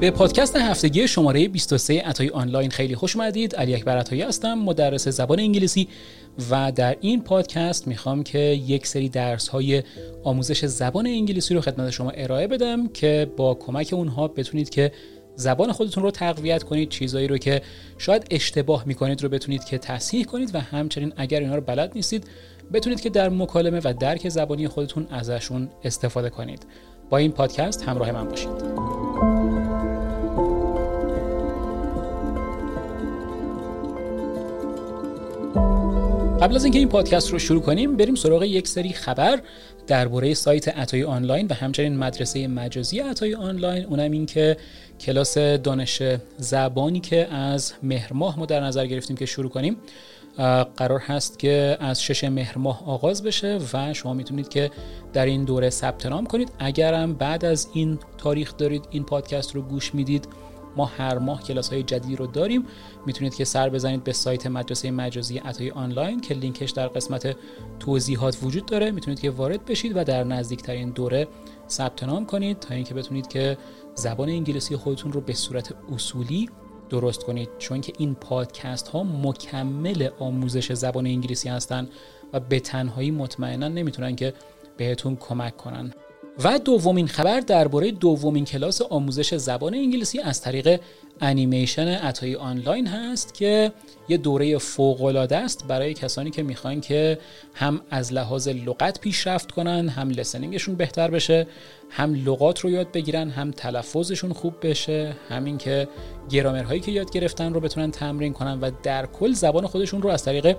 به پادکست هفتگی شماره 23 عطای آنلاین خیلی خوش اومدید. علی اکبر عطایی هستم، مدرس زبان انگلیسی و در این پادکست می‌خوام که یک سری درس های آموزش زبان انگلیسی رو خدمت شما ارائه بدم که با کمک اونها بتونید که زبان خودتون رو تقویت کنید چیزایی رو که شاید اشتباه می‌کنید رو بتونید که تصحیح کنید و همچنین اگر اینا رو بلد نیستید بتونید که در مکالمه و درک زبانی خودتون ازشون استفاده کنید با این پادکست همراه من باشید قبل از اینکه این پادکست رو شروع کنیم بریم سراغ یک سری خبر درباره سایت عطای آنلاین و همچنین مدرسه مجازی عطای آنلاین. اونم این که کلاس دانش زبانی که از مهر ماه ما در نظر گرفتیم که شروع کنیم قرار هست که از شش مهر ماه آغاز بشه و شما می‌تونید که در این دوره ثبت نام کنید. اگرم بعد از این تاریخ دارید این پادکست رو گوش می‌دید ما هر ماه کلاس های جدیدی رو داریم. می‌تونید که سر بزنید به سایت مدرسه مجازی عطای آنلاین که لینکش در قسمت توضیحات وجود داره. می‌تونید که وارد بشید و در نزدیکترین دوره ثبت نام کنید تا اینکه بتونید که زبان انگلیسی خودتون رو به صورت اصولی درست کنید. چون که این پادکست ها مکمل آموزش زبان انگلیسی هستند و به تنهایی مطمئنا نمی‌تونن که بهتون کمک کنن. و دومین خبر درباره دومین کلاس آموزش زبان انگلیسی از طریق انیمیشن عطای آنلاین هست که یه دوره فوق العاده است برای کسانی که می‌خوان که هم از لحاظ لغت پیشرفت کنن هم لسنینگشون بهتر بشه هم لغات رو یاد بگیرن هم تلفظشون خوب بشه همین که گرامرهایی که یاد گرفتن رو بتونن تمرین کنن و در کل زبان خودشون رو از طریق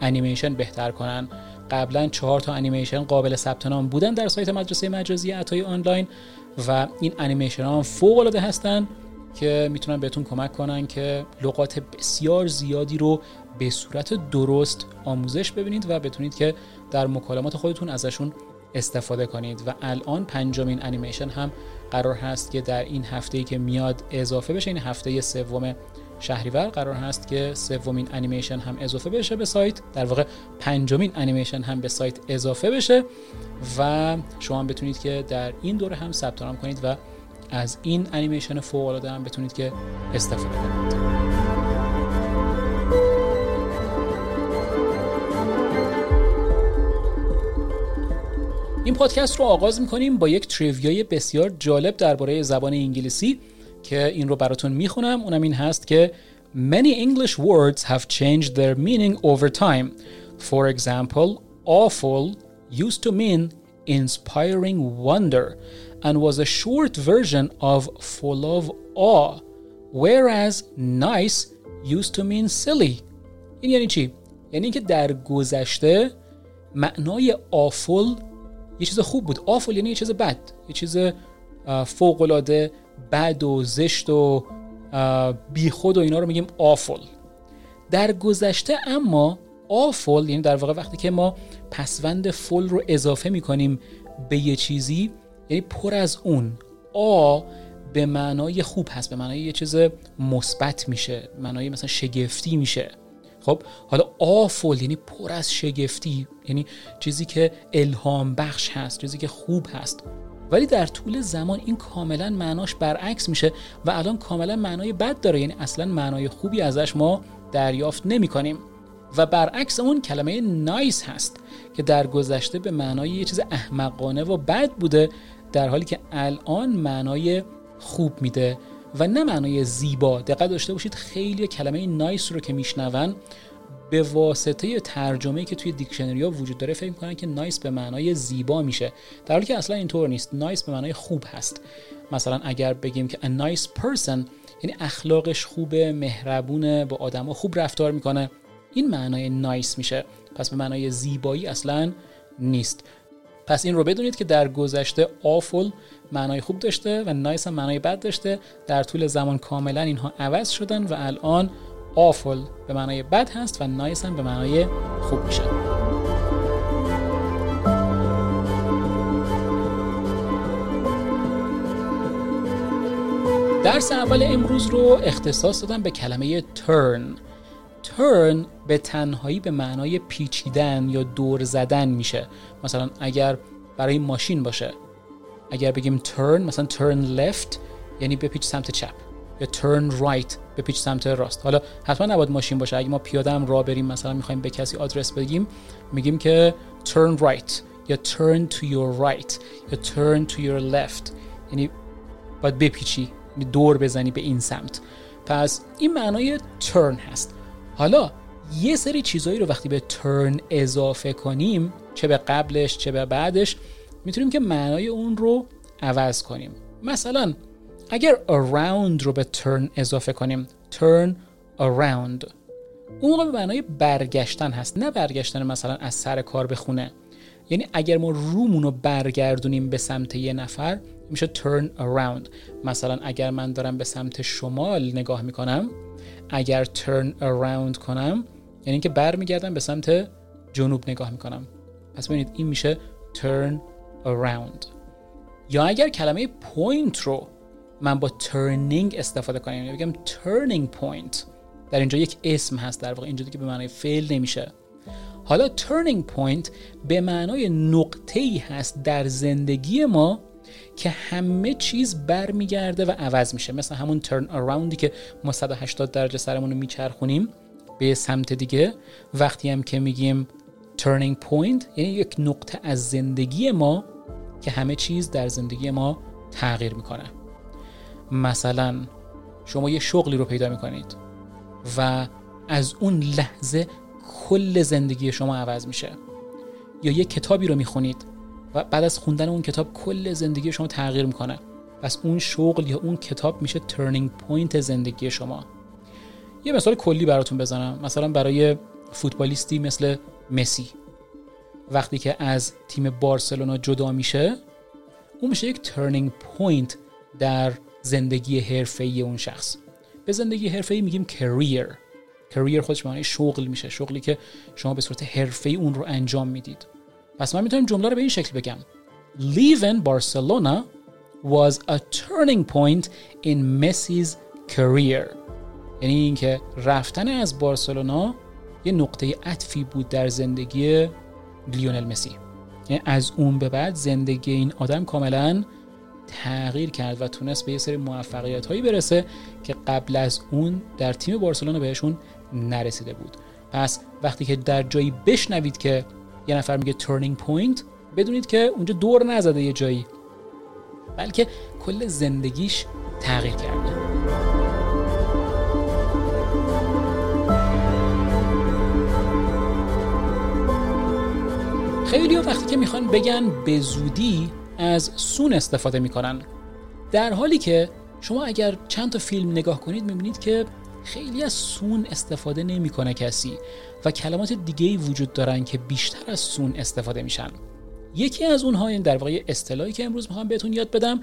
انیمیشن بهتر کنن. قبلا چهار تا انیمیشن قابل ثبت نام بودن در سایت مدرسه مجازی عطای آنلاین و این انیمیشن ها فوق العاده هستن که می‌تونن بهتون کمک کنن که لغات بسیار زیادی رو به صورت درست آموزش ببینید و بتونید که در مکالمات خودتون ازشون استفاده کنید. و الان پنجمین انیمیشن هم قرار هست که در این هفته که میاد اضافه بشه این هفته سوم شهریور قرار هست که سومین انیمیشن هم اضافه بشه به سایت. در واقع پنجمین انیمیشن هم به سایت اضافه بشه و شما هم بتونید که در این دوره هم ثبت نام کنید و از این انیمیشن فوق العاده هم بتونید که استفاده کنید. این پادکست رو آغاز می‌کنیم با یک تریویای بسیار جالب درباره زبان انگلیسی. که این رو براتون می‌خونم اونم این هست که Many English words have changed their meaning over time. For example, awful used to mean inspiring wonder and was a short version of full of awe, whereas nice used to mean silly. این یعنی چی؟ یعنی که در گذشته معنای awful یه چیز خوب بود. awful یعنی یه چیز بد، یه چیز فوق‌العاده بد و زشت و بیخود و اینا رو میگیم آفل. در گذشته اما آفل یعنی در واقع وقتی که ما پسوند فل رو اضافه می‌کنیم به یه چیزی یعنی پر از اون آ به معنای خوب هست به معنای یه چیز مثبت میشه معنای مثلا شگفتی میشه. خب حالا آفل یعنی پر از شگفتی یعنی چیزی که الهام بخش هست چیزی که خوب هست. ولی در طول زمان این کاملا معناش برعکس میشه و الان کاملا معنای بد داره. یعنی اصلا معنای خوبی ازش ما دریافت نمی کنیم و برعکس اون کلمه نایس هست که در گذشته به معنای یه چیز احمقانه و بد بوده در حالی که الان معنای خوب میده و نه معنای زیبا. دقت داشته باشید خیلی کلمه نایس رو که میشنون به واسطه ترجمه که توی دیکشنری ها وجود داره فکر می‌کنن که nice به معنای زیبا میشه. در حالی که اصلا اینطور نیست. nice به معنای خوب هست. مثلا اگر بگیم که a nice person یعنی اخلاقش خوبه مهربونه با آدما خوب رفتار می‌کنه این معنای nice میشه. پس به معنای زیبایی اصلا نیست. پس این رو بدونید که در گذشته awful معنای خوب داشته و nice هم معنای بد داشته. در طول زمان کاملا اینها عوض شدن و الان awful به معنای بد هست و nice هم به معنای خوب میشه. درس اول امروز رو اختصاص دادم به کلمه turn. Turn به تنهایی به معنای پیچیدن یا دور زدن میشه. مثلا اگر برای ماشین باشه. اگر بگیم turn مثلا turn left یعنی بپیچ سمت چپ. یا turn right بپیچ سمت راست. حالا حتما نباید ماشین باشه. اگه ما پیاده هم راه بریم مثلا می‌خوایم به کسی آدرس بگیم میگیم که turn right یا turn to your right یا turn to your left. یعنی باید بپیچی یعنی دور بزنی به این سمت. پس این معنای turn هست. حالا یه سری چیزایی رو وقتی به turn اضافه کنیم چه به قبلش چه به بعدش می‌تونیم که معنای اون رو عوض کنیم. مثلا اگر around رو به turn اضافه کنیم turn around اون موقع به معنای برگشتن هست نه برگشتن مثلا از سر کار به خونه. یعنی اگر ما رومون رو برگردونیم به سمت یه نفر میشه turn around. مثلا اگر من دارم به سمت شمال نگاه می‌کنم اگر turn around کنم یعنی که برمیگردم به سمت جنوب نگاه می‌کنم. پس ببینید این میشه turn around. یا اگر کلمه point رو من با turning استفاده کنم. یعنی بگم turning point. در اینجا یک اسم هست در واقع اینجا دیگه به معنای فعل نمیشه. حالا turning point به معنای نقطه ای هست در زندگی ما که همه چیز برمیگرده و عوض میشه. مثل همون turn aroundی که ما 180 درجه سرمون رو میچرخونیم به سمت دیگه. وقتی هم که میگیم turning point یعنی یک نقطه از زندگی ما که همه چیز در زندگی ما تغییر می‌کنه. مثلا شما یه شغلی رو پیدا می‌کنید و از اون لحظه کل زندگی شما عوض میشه. یا یه کتابی رو می‌خونید و بعد از خوندن اون کتاب کل زندگی شما تغییر می‌کنه. پس اون شغل یا اون کتاب میشه turning point زندگی شما. یه مثال کلی براتون بزنم. مثلا برای فوتبالیستی مثل مسی. وقتی که از تیم بارسلونا جدا میشه اون میشه یک turning point در زندگی حرفه‌ای اون شخص. به زندگی حرفه‌ای میگیم career career خودش معنی شغل میشه شغلی که شما به صورت حرفه‌ای اون رو انجام می‌دید. پس من می‌تونم جمله رو به این شکل بگم. Leaving Barcelona was a turning point in Messi's career. یعنی اینکه رفتن از بارسلونا یه نقطه عطفی بود در زندگی لیونل مسی. یعنی از اون به بعد زندگی این آدم کاملا تغییر کرد و تونست به یه سری موفقیت هایی برسه که قبل از اون در تیم بارسلونا بهشون نرسیده بود. پس وقتی که در جایی بشنوید که یه نفر میگه turning point بدونید که اونجا دور نزده یه جایی بلکه کل زندگیش تغییر کرده. خیلی وقتی که می‌خوان بگن به زودی از سون استفاده می‌کنن. در حالی که شما اگر چند تا فیلم نگاه کنید می‌بینید که خیلی از سون استفاده نمی‌کنه کسی و کلمات دیگه وجود دارن که بیشتر از سون استفاده میشن. یکی از اونها این در واقع اصطلاحی که امروز می‌خوام بهتون یاد بدم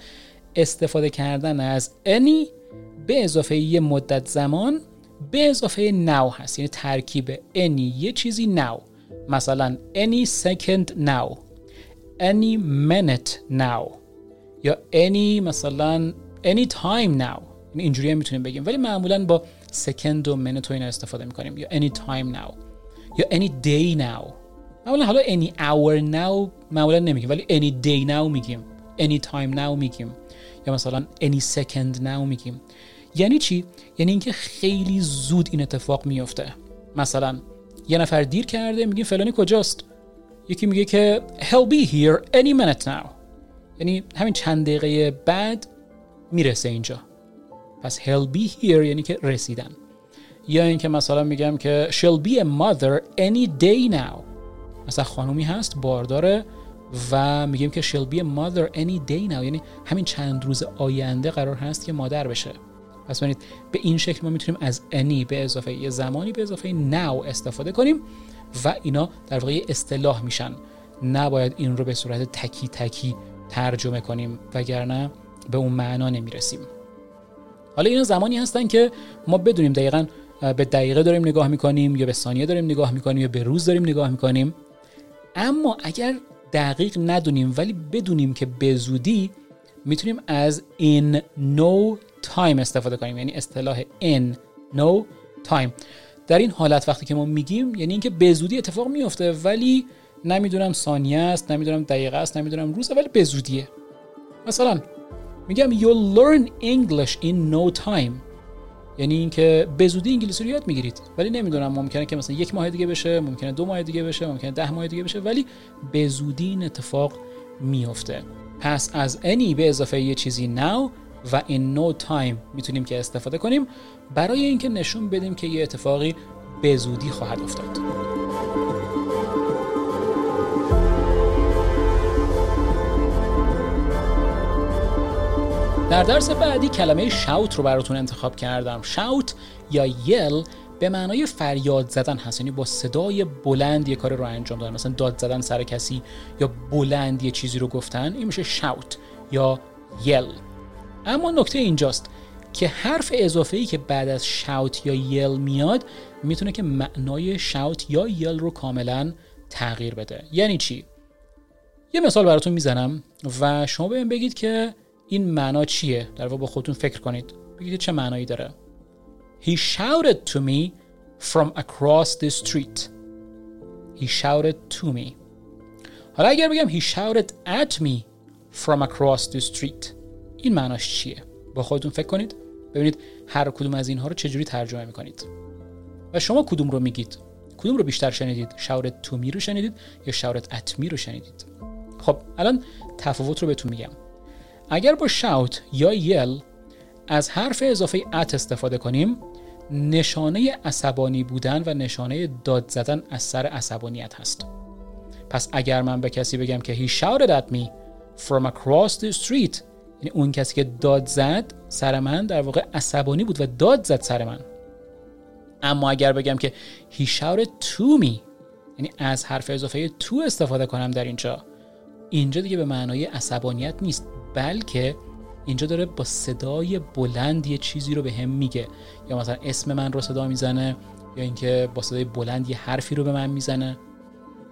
استفاده کردن از any به اضافه یه مدت زمان به اضافه now هست. یعنی ترکیب any یه چیزی now. مثلا any second now. Any minute now. یا any مثلا any time now. یعنی اینجوری هم می‌تونیم بگیم. ولی معمولا با second و minute و اینا استفاده می‌کنیم. یا any time now. یا any day now. معمولا حالا any hour now معمولا نمیگیم. ولی any day now میگیم. any time now میگیم. یا مثلا any second now میگیم. یعنی چی؟ یعنی اینکه خیلی زود این اتفاق میفته مثلا یه نفر دیر کرده میگیم فلانی کجاست؟ یکی میگه که he'll be here any minute now. یعنی همین چند دقیقه بعد می‌رسه اینجا. پس he'll be here یعنی که رسیدن. یا اینکه مثلا میگم که she'll be a mother any day now. مثلا خانومی هست بارداره و میگیم که she'll be a mother any day now. یعنی همین چند روز آینده قرار هست که مادر بشه. پس ببینید به این شکل ما می‌تونیم از any به اضافه یه زمانی به اضافه now استفاده کنیم. و اینا در واقع اصطلاح میشن. نباید این رو به صورت تکی تکی ترجمه کنیم وگرنه به اون معنا نمی‌رسیم. حالا اینا زمانی هستن که ما بدونیم دقیقا به دقیقه داریم نگاه می‌کنیم یا به ثانیه داریم نگاه می‌کنیم یا به روز داریم نگاه می‌کنیم. اما اگر دقیق ندونیم ولی بدونیم که به زودی می‌تونیم از in no time استفاده کنیم. یعنی اصطلاح in no time. در این حالت وقتی که ما میگیم یعنی اینکه به زودی اتفاق میفته ولی نمی‌دونم ثانیه است نمی‌دونم دقیقه است نمی‌دونم روزه ولی به زودیه. مثلا میگم you'll learn English in no time. یعنی اینکه به زودی انگلیسی رو یاد می‌گیرید. ولی نمی‌دونم ممکنه که مثلا یک ماه دیگه بشه ممکنه دو ماه دیگه بشه ممکنه ده ماه دیگه بشه ولی به زودی این اتفاق میفته پس از any به اضافه یه چیزی now و in no time می‌تونیم که استفاده کنیم. برای اینکه نشون بدیم که یه اتفاقی به زودی خواهد افتاد. در درس بعدی کلمه شاوت رو براتون انتخاب کردم. شاوت یا یل به معنای فریاد زدن هست. یعنی با صدای بلند یه کار رو انجام دادن. مثلا داد زدن سر کسی یا بلند یه چیزی رو گفتن. این میشه شاوت یا یل اما نکته اینجاست که حرف اضافه ای که بعد از شاوت یا یل میاد می‌تونه که معنای شاوت یا یل رو کاملا تغییر بده. یعنی چی؟ یه مثال براتون می‌زنم و شما بهم بگید که این معنا چیه؟ در واقع با خودتون فکر کنید. بگید چه معنایی داره. He shouted to me from across the street. He shouted to me. حالا اگر بگم He shouted at me from across the street این معناش چیه؟ با خودتون فکر کنید. ببینید هر کدوم از اینها رو چجوری ترجمه می‌کنید. و شما کدوم رو میگید؟ کدوم رو بیشتر شنیدید؟ to me رو شنیدید یا at me رو شنیدید؟ خب الان تفاوت رو بهتون میگم. اگر با شاوت یا یل از حرف اضافه ات استفاده کنیم نشانه عصبانی بودن و نشانه داد زدن از سر عصبانیت هست. پس اگر من به کسی بگم که he shouted at me from across the street یعنی اون کسی که داد زد سر من در واقع عصبانی بود و داد زد سر من. اما اگر بگم که he shouted to me یعنی از حرف اضافه تو استفاده کنم در اینجا اینجا دیگه به معنای عصبانیت نیست بلکه اینجا داره با صدای بلند یه چیزی رو به هم میگه. یا مثلا اسم من رو صدا می‌زنه یا اینکه با صدای بلند یه حرفی رو به من می‌زنه.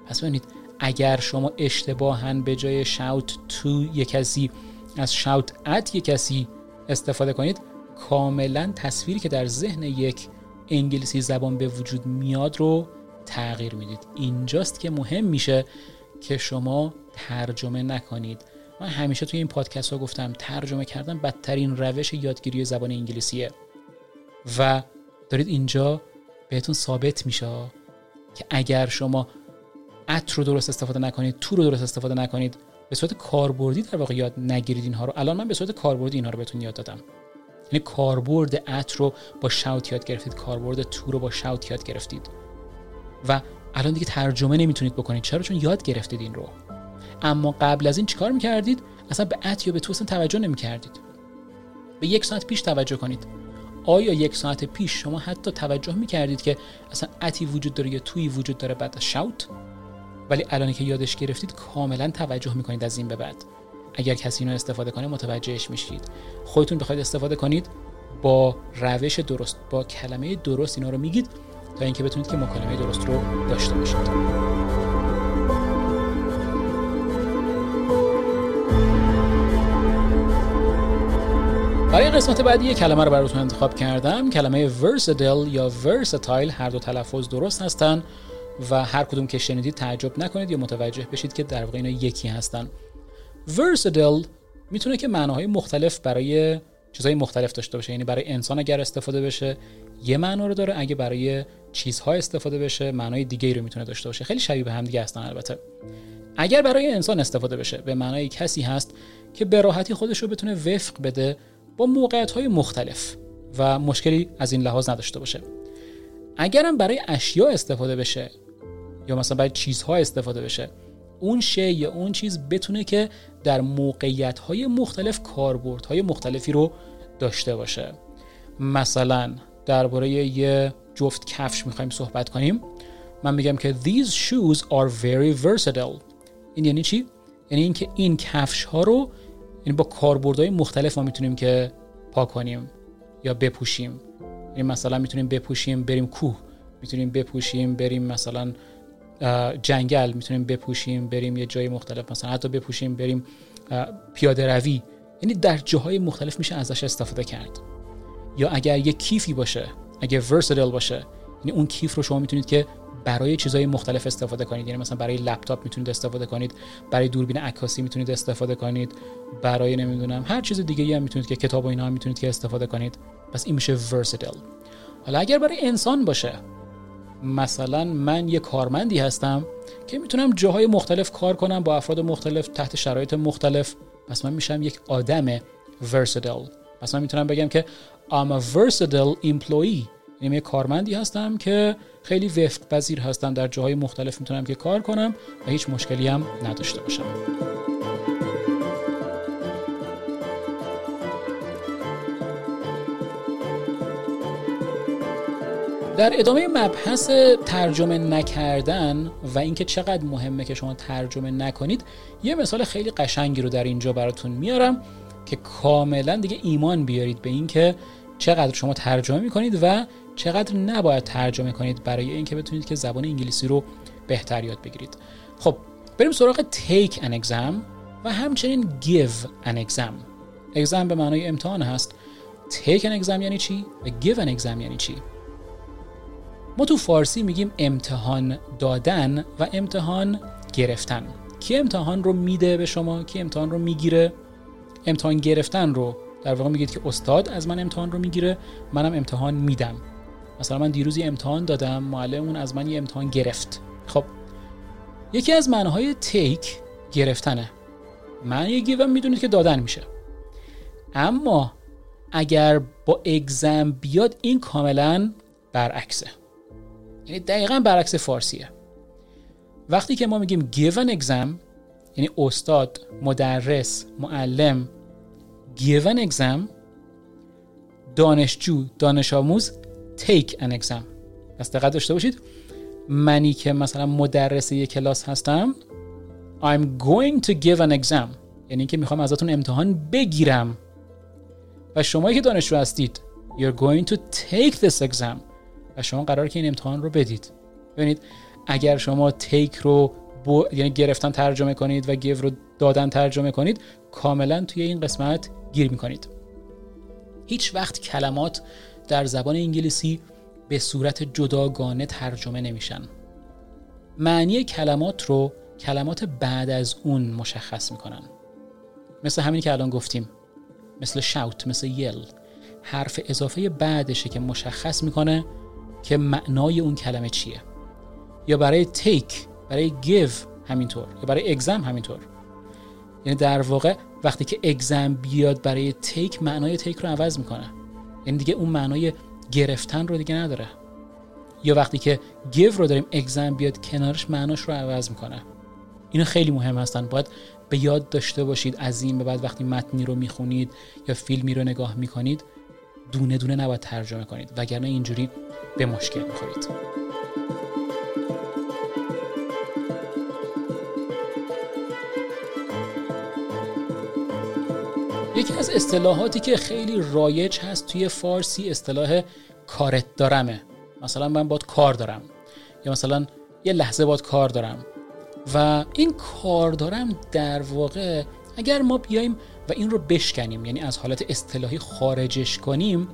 پس ببینید اگر شما اشتباها به جای شاوت تو یه کسی از شاوت ات یه کسی استفاده کنید. کاملا تصویری که در ذهن یک انگلیسی زبان به وجود میاد رو تغییر می‌دید. اینجاست که مهم میشه که شما ترجمه نکنید. من همیشه توی این پادکست ها گفتم ترجمه کردن بدترین روش یادگیری زبان انگلیسیه. و دارید اینجا بهتون ثابت میشه که اگر شما ات رو درست استفاده نکنید تو رو درست استفاده نکنید به صورت کاربردی در واقع یاد نگیرید اینها رو. الان من به صورت کاربردی اینها رو بهتون یاد دادم. یعنی کاربرد ات رو با شاوت یاد گرفتید کاربرد تو رو با شاوت یاد گرفتید. و الان دیگه ترجمه نمی‌تونید بکنید. چرا؟ چون یاد گرفتید این رو. اما قبل از این چیکار می‌کردید؟ اصلا به ات یا به تو اصلا توجه نمی‌کردید. به یک ساعت پیش توجه کنید. آیا یک ساعت پیش شما حتی توجه می‌کردید که اصلا اتی وجود داره یا توی وجود داره بعد از شاوت ولی الان که یادش گرفتید کاملا توجه می‌کنید از این به بعد. اگر کسی اینو استفاده کنه متوجهش میشید. خودتون بخواید استفاده کنید با روش درست با کلمه درست اینا رو میگید تا اینکه بتونید که مکالمه درست رو داشته باشید. برای قسمت بعدی یه کلمه رو براتون انتخاب کردم. کلمه versatile یا versatile هر دو تلفظ درست هستن. و هر کدوم که شنیدید تعجب نکنید یا متوجه بشید که در واقع اینا یکی هستن. Versatile می‌تونه که معناهای مختلف برای چیزهای مختلف داشته باشه. یعنی برای انسان اگر استفاده بشه یه معنا رو داره. اگه برای چیزها استفاده بشه معنای دیگه رو می‌تونه داشته باشه. خیلی شبیه به هم دیگه هستن البته. اگر برای انسان استفاده بشه به معنای کسی هست که به راحتی خودش رو بتونه وفق بده با موقعیت های مختلف و مشکلی از این لحاظ نداشته باشه. اگرم برای اشیا استفاده بشه یا مثلا برای چیزها استفاده بشه. اون شی یا اون چیز بتونه که در موقعیت های مختلف کاربرد های مختلفی رو داشته باشه. مثلا درباره یه جفت کفش می‌خوایم صحبت کنیم. من میگم که these shoes are very versatile. این یعنی چی؟ یعنی اینکه این کفش ها رو یعنی با کاربردهای مختلف ما می‌تونیم که پا کنیم یا بپوشیم. یعنی مثلا می‌تونیم بپوشیم بریم کوه. می‌تونیم بپوشیم بریم مثلا جنگل می‌تونیم بپوشیم بریم یه جای مختلف مثلا حتی بپوشیم بریم پیاده روی. یعنی در جاهای مختلف میشه ازش استفاده کرد. یا اگر یه کیفی باشه اگه ورسدل باشه یعنی اون کیف رو شما می‌تونید که برای چیزهای مختلف استفاده کنید. یعنی مثلا برای لپتاپ می‌تونید استفاده کنید برای دوربین عکاسی می‌تونید استفاده کنید برای نمی‌دونم هر چیز دیگه هم می‌تونید که کتاب و اینا هم می‌تونید که استفاده کنید. پس این میشه versatile. حالا اگر برای انسان باشه مثلا من یه کارمندی هستم که می‌تونم جاهای مختلف کار کنم با افراد مختلف تحت شرایط مختلف. پس من میشم یک آدم versatile. پس من می‌تونم بگم که I'm a versatile employee. یعنی یه کارمندی هستم که خیلی وفق پذیر هستم در جاهای مختلف می‌تونم که کار کنم و هیچ مشکلی هم نداشته باشم. در ادامه مبحث ترجمه نکردن و اینکه چقدر مهمه که شما ترجمه نکنید یه مثال خیلی قشنگی رو در اینجا براتون میارم که کاملا دیگه ایمان بیارید به اینکه چقدر شما ترجمه می‌کنید و چقدر نباید ترجمه کنید برای اینکه بتونید که زبان انگلیسی رو بهتر یاد بگیرید. خب بریم سراغ take an exam و همچنین give an exam. Exam به معنای امتحان هست. Take an exam یعنی چی؟ و give an exam یعنی چی؟ ما تو فارسی میگیم امتحان دادن و امتحان گرفتن. کی امتحان رو میده به شما؟ کی امتحان رو می‌گیره؟ امتحان گرفتن رو در واقع میگید که استاد از من امتحان رو می‌گیره منم امتحان میدم. مثلا من دیروزی امتحان دادم معلم اون از من یه امتحان گرفت. خب یکی از معناهای تیک گرفتنه. معنی گیوم می‌دونید که دادن میشه. اما اگر با اگزم بیاد این کاملا برعکسه. یعنی دقیقا برعکس فارسیه. وقتی که ما میگیم give an exam یعنی استاد مدرس معلم give an exam دانشجو دانش آموز take an exam. پس دقت داشته باشید. منی که مثلا مدرس یک کلاس هستم I'm going to give an exam. یعنی که می‌خوام ازتون امتحان بگیرم. و شما که دانشجو هستید you're going to take this exam. شما قرار که این امتحان رو بدید. ببینید اگر شما تیک رو یعنی گرفتن ترجمه کنید و گیو رو دادن ترجمه کنید کاملا توی این قسمت گیر می‌کنید. هیچ وقت کلمات در زبان انگلیسی به صورت جداگانه ترجمه نمیشن. معنی کلمات رو کلمات بعد از اون مشخص می‌کنن. مثل همین که الان گفتیم. مثل شاوت مثل یل حرف اضافه بعدشه که مشخص می‌کنه که معنای اون کلمه چیه. یا برای تیک برای give همینطور یا برای اگزم همینطور. یعنی در واقع وقتی که اگزم بیاد برای تیک معنای تیک رو عوض می‌کنه. یعنی دیگه اون معنای گرفتن رو دیگه نداره. یا وقتی که give رو داریم اگزم بیاد کنارش معناش رو عوض می‌کنه. اینا خیلی مهم هستن. باید به یاد داشته باشید. از این به بعد وقتی متنی رو می‌خونید یا فیلمی رو نگاه می‌کنید دونه دونه نباید ترجمه کنید. وگرنه اینجوری به مشکل می‌خورید. یکی از اصطلاحاتی که خیلی رایج هست توی فارسی اصطلاح کارت دارمه. مثلا من باد کار دارم. یا مثلا یه لحظه باد کار دارم. و این کار دارم در واقع اگر ما بیایم و این رو بشکنیم یعنی از حالت اصطلاحی خارجش کنیم.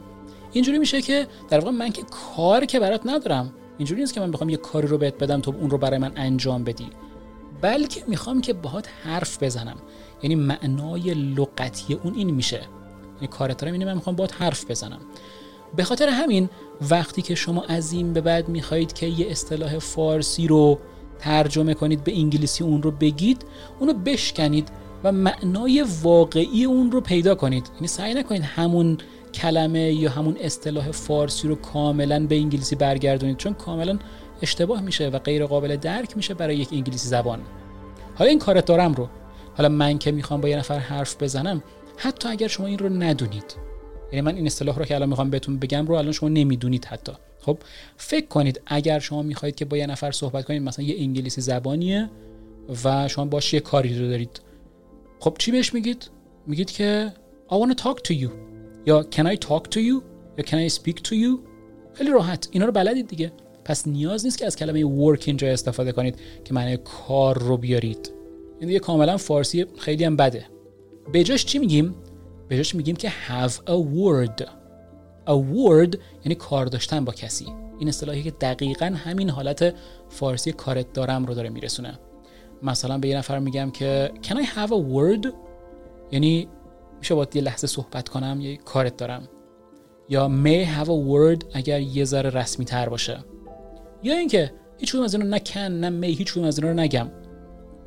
اینجوری میشه که در واقع من که کار که برات ندارم اینجوری نیست که من بخوام یه کاری رو بهت بدم تو اون رو برای من انجام بدی. بلکه می‌خوام که باهات حرف بزنم. یعنی معنای لغتی اون این میشه. یعنی کارت دارم اینه من می‌خوام باهات حرف بزنم. به خاطر همین وقتی که شما از این به بعد می‌خواهید که یه اصطلاح فارسی رو ترجمه کنید به انگلیسی اون رو بگید اونو بشکنید. و معنای واقعی اون رو پیدا کنید. یعنی سعی نکنید همون کلمه یا همون اصطلاح فارسی رو کاملا به انگلیسی برگردونید چون کاملا اشتباه میشه و غیر قابل درک میشه برای یک انگلیسی زبان. حالا این کارت دارم رو. حالا من که می‌خوام با یه نفر حرف بزنم حتی اگر شما این رو ندونید. یعنی من این اصطلاح رو که الان می‌خوام بهتون بگم رو الان شما نمی‌دونید حتی. خب فکر کنید اگر شما می‌خواهید که با یه نفر صحبت کنید مثلا یه انگلیسی زبانیه و شما باش یه کاری رو دارید. خب چی بهش میگید؟ میگید که I want to talk to you. یا can I talk to you? یا can I speak to you? خیلی راحت. اینا رو بلدید دیگه. پس نیاز نیست که از کلمه work اینجا استفاده کنید که معنی کار رو بیارید. این دیگه کاملا فارسی خیلی هم بده. به جاش چی میگیم؟ به میگیم که have a word. A word یعنی کار داشتن با کسی. این اصطلاحی که دقیقا همین حالت فارسی کارت دارم رو داره میرسونه. مثلا به یه نفر میگم که Can I have a word یعنی میشه باید یه لحظه صحبت کنم یه کارت دارم. یا may have a word اگر یه ذره رسمی تر باشه. یا اینکه هیچ از اینا نه کن نه می هیچ از اینا رو نگم.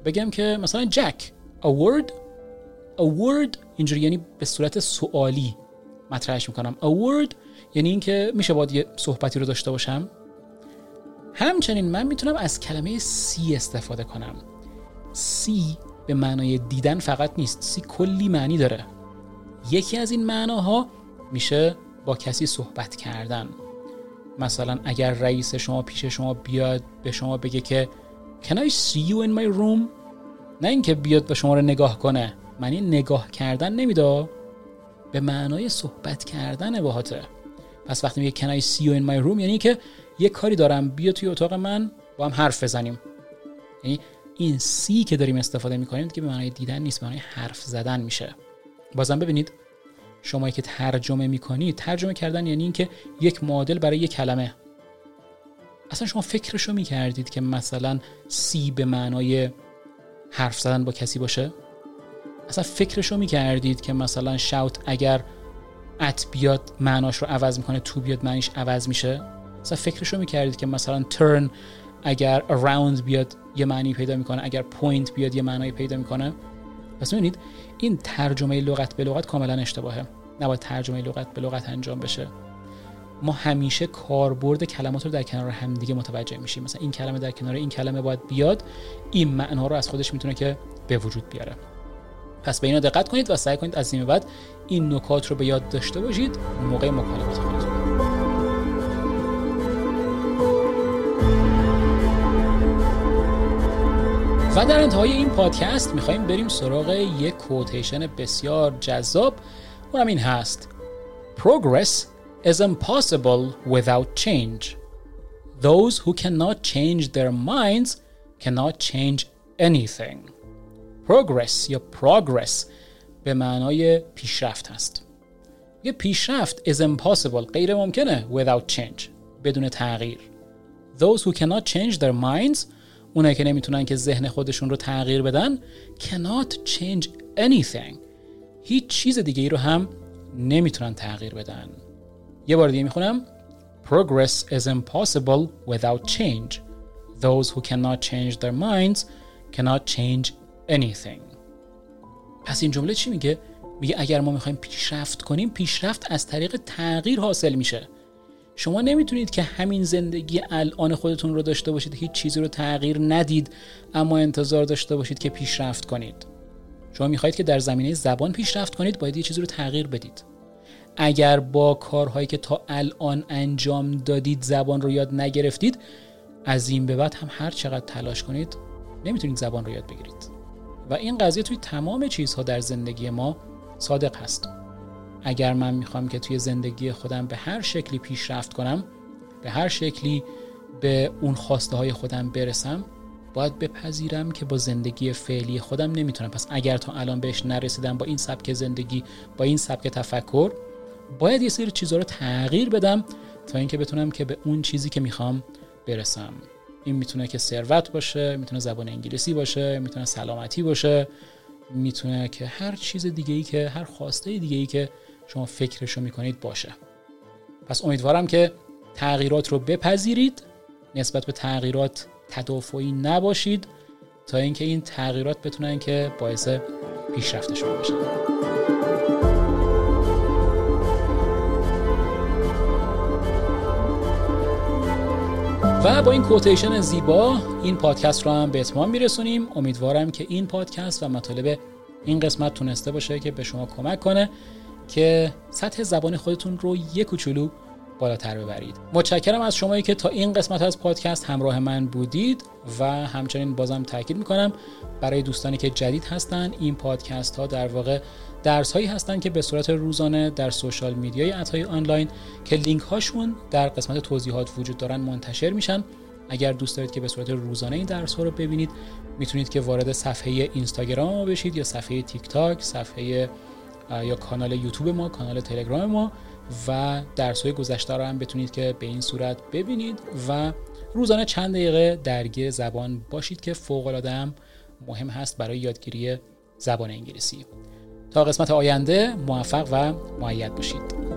بگم که مثلا جک a word a word اینجوری یعنی به صورت سوالی مطرحش می‌کنم. A word یعنی اینکه میشه باید یه صحبتی رو داشته باشم. همچنین من می‌تونم از کلمه سی استفاده کنم. سی به معنای دیدن فقط نیست. سی کلی معنی داره. یکی از این معناها میشه با کسی صحبت کردن. مثلا اگر رئیس شما پیش شما بیاد به شما بگه که Can I see you in my room? نه اینکه بیاد به شما رو نگاه کنه. معنی نگاه کردن نمیده. به معنای صحبت کردن باهاته. پس وقتی میگه Can I see you in my room یعنی که یه کاری دارم. بیا توی اتاق من با هم حرف بزنیم. یعنی این سی که داریم استفاده می‌کنیم که به معنای دیدن نیست به معنای حرف زدن میشه. بازم ببینید شما که ترجمه می‌کنید ترجمه کردن یعنی اینکه یک معادل برای یک کلمه. اصلا شما فکرشو می‌کردید که مثلا سی به معنای حرف زدن با کسی باشه؟ اصلا فکرشو می‌کردید که مثلا شاوت اگر ات بیاد معناش رو عوض می‌کنه تو بیاد معنیش عوض میشه؟ اصلا فکرشو می‌کردید که مثلا turn اگر around بیاد یه معنی پیدا می‌کنه. اگر point بیاد یه معنی پیدا می‌کنه. پس می‌بینید این ترجمه لغت به لغت کاملا اشتباهه. نباید ترجمه لغت به لغت انجام بشه. ما همیشه کاربرد کلمات رو در کنار همدیگه متوجه میشیم. مثلا این کلمه در کنار این کلمه باید بیاد. این معنا رو از خودش می‌تونه که به وجود بیاره. پس به اینا دقت کنید و سعی کنید از این بعد این نکات رو به یاد داشته باشید. موقع مکالمات خودتون. و در انتهای این پادکست می‌خوایم بریم سراغ یک کوتیشن بسیار جذاب اونم این هست Progress is impossible without change. Those who cannot change their minds cannot change anything. Progress یا progress به معنای پیشرفت هست. یه پیشرفت is impossible غیر ممکنه without change بدون تغییر. Those who cannot change their minds اونایی که نمی‌تونن که ذهن خودشون رو تغییر بدن cannot change anything. هیچ چیز دیگه ای رو هم نمی‌تونن تغییر بدن. یه بار دیگه می‌خونم. Progress is impossible without change. Those who cannot change their minds cannot change anything. پس این جمله چی میگه؟ میگه اگر ما می‌خوایم پیشرفت کنیم پیشرفت از طریق تغییر حاصل میشه. شما نمی‌تونید که همین زندگی الان خودتون رو داشته باشید هیچ چیزی رو تغییر ندید اما انتظار داشته باشید که پیشرفت کنید. شما می‌خواهید که در زمینه زبان پیشرفت کنید باید یه چیزی رو تغییر بدید. اگر با کارهایی که تا الان انجام دادید زبان رو یاد نگرفتید از این به بعد هم هر چقدر تلاش کنید نمی‌تونید زبان رو یاد بگیرید. و این قضیه توی تمام چیزها در زندگی ما صادق هست. اگر من می‌خوام که توی زندگی خودم به هر شکلی پیشرفت کنم به هر شکلی به اون خواسته های خودم برسم باید بپذیرم که با زندگی فعلی خودم نمی‌تونم. پس اگر تا الان بهش نرسیدم با این سبک زندگی با این سبک تفکر باید یه سری چیزها رو تغییر بدم تا اینکه بتونم که به اون چیزی که می‌خوام برسم. این می‌تونه که ثروت باشه می‌تونه زبان انگلیسی باشه می‌تونه سلامتی باشه می‌تونه که هر چیز دیگه ای که هر خواسته دیگه ای که شما فکرشو می‌کنید باشه. پس امیدوارم که تغییرات رو بپذیرید نسبت به تغییرات تدافعی نباشید تا اینکه این تغییرات بتونن که باعث پیشرفت شما بشن. و با این کوتیشن زیبا این پادکست رو هم به اتمام میرسونیم. امیدوارم که این پادکست و مطالب این قسمت تونسته باشه که به شما کمک کنه. که سطح زبان خودتون رو یک کوچولو بالاتر ببرید. متشکرم از شمایی که تا این قسمت از پادکست همراه من بودید و همچنین بازم تاکید می‌کنم برای دوستانی که جدید هستن این پادکست ها در واقع درس هایی هستن که به صورت روزانه در social media ی عطایی آنلاین که لینک هاشون در قسمت توضیحات وجود دارن منتشر میشن. اگر دوست دارید که به صورت روزانه این درس ها رو ببینید می‌تونید که وارد صفحه اینستاگرام بشید یا صفحه تیک تاک صفحه یا کانال یوتیوب ما کانال تلگرام ما و درس های گذشته رو هم بتونید که به این صورت ببینید و روزانه چند دقیقه درگیر زبان باشید که فوق العاده مهم هست برای یادگیری زبان انگلیسی. تا قسمت آینده موفق و معید باشید.